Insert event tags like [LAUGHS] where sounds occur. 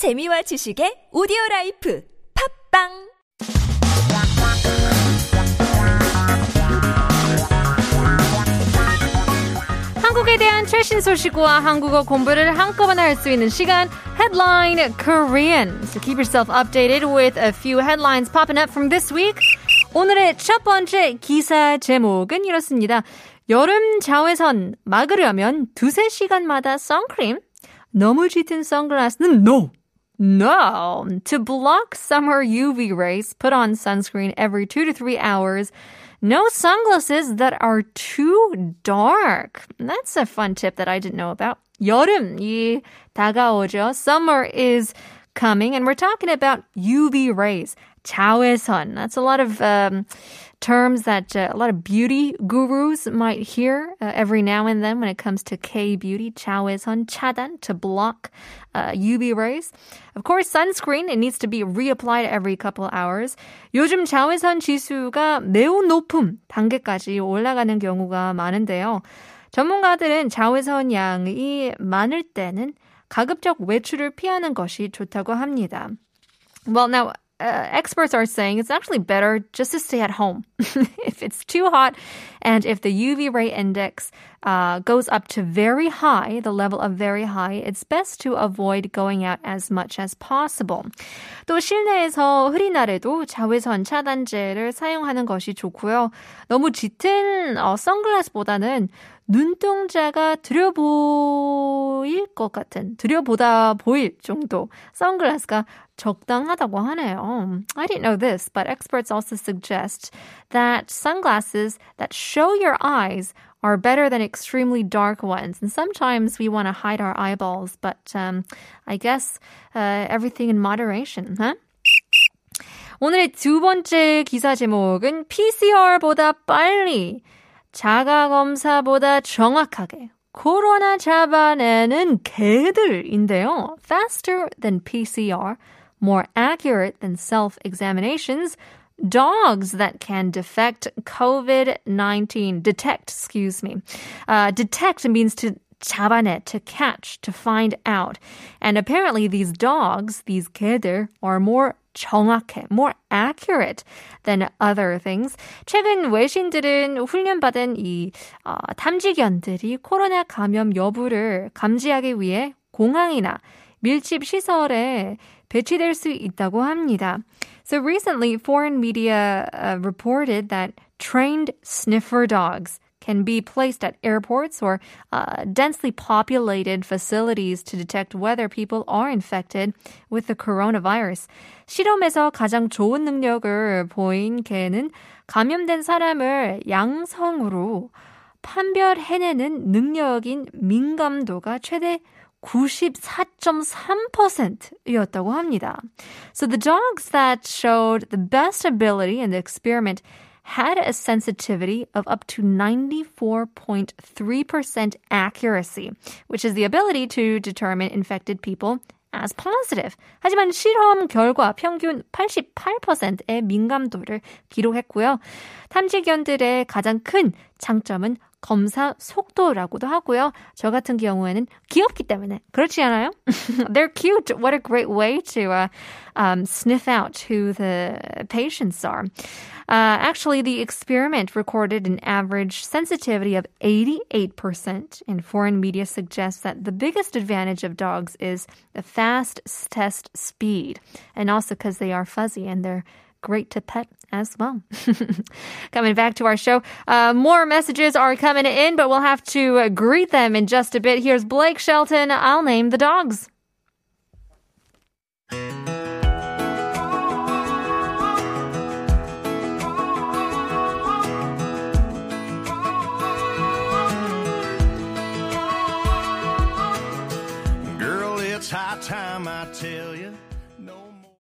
재미와 지식의 오디오 라이프 팝빵 한국에 대한 최신 소식과 한국어 공부를 한꺼번에 할 수 있는 시간 Headline Korean. So keep yourself updated with a few headlines popping up from this week. 오늘의 첫 번째 기사 제목은 이렇습니다. 여름 자외선 막으려면 두세 시간마다 선크림, 너무 짙은 선글라스는 no. No. To block summer UV rays, put on sunscreen every two to three hours. No sunglasses that are too dark. That's a fun tip that I didn't know about. 여름이 다가오죠. Summer is coming and we're talking about UV rays. 자외선. That's a lot of um, terms that uh, a lot of beauty gurus might hear uh, every now and then when it comes to K-beauty. 자외선 차단 to block uh, UV rays. Of course, sunscreen, it needs to be reapplied every couple hours. 요즘 자외선 지수가 매우 높은 단계까지 올라가는 경우가 많은데요. 전문가들은 자외선 양이 많을 때는 가급적 외출을 피하는 것이 좋다고 합니다. Well, now, uh, experts are saying it's actually better just to stay at home. [LAUGHS] if it's too hot and if the UV ray index uh, goes up to very high, the level of very high, it's best to avoid going out as much as possible. 또 실내에서 흐린 날에도 자외선 차단제를 사용하는 것이 좋고요. 너무 짙은 어, 선글라스보다는 눈동자가 들여보일 것 같은, 들여보다 보일 정도 선글라스가 적당하다고 하네요. I didn't know this, but experts also suggest that sunglasses that show your eyes are better than extremely dark ones. And sometimes we want to hide our eyeballs, but um, I guess uh, everything in moderation, huh? 오늘의 두 번째 기사 제목은 PCR보다 빨리, 자가검사보다 정확하게 코로나 잡아내는 개들인데요. Faster than PCR, more accurate than self-examinations, dogs that can detect COVID-19, detect, excuse me. Uh, detect means to 잡아내, to catch, to find out. And apparently these dogs, these 개들, are more 정확해, more accurate than other things. 최근 외신들은 훈련받은 이 어, 탐지견들이 코로나 감염 여부를 감지하기 위해 공항이나 밀집 시설에 배치될 수 있다고 합니다. So recently, foreign media uh, reported that trained sniffer dogs can be placed at airports or uh, densely populated facilities to detect whether people are infected with the coronavirus. 실험에서 가장 좋은 능력을 보인 개는 감염된 사람을 양성으로 판별해내는 능력인 민감도가 최대 94.3%였다고 합니다. So the dogs that showed the best ability in the experiment had a sensitivity of up to 94.3% accuracy, which is the ability to determine infected people as positive. 하지만 실험 결과 평균 88%의 민감도를 기록했고요. 탐지견들의 가장 큰 장점은 검사 속도라고도 하고요. 저 같은 경우에는 귀엽기 때문에 그렇지 않아요? [LAUGHS] They're cute. What a great way to uh, um, sniff out who the patients are. Uh, actually, the experiment recorded an average sensitivity of 88%, and foreign media suggests that the biggest advantage of dogs is the fast test speed, and also because they are fuzzy and they're great to pet as well. [LAUGHS] coming back to our show, uh, more messages are coming in, but we'll have to uh, greet them in just a bit. Here's Blake Shelton. I'll name the dogs. Girl, it's high time I tell you.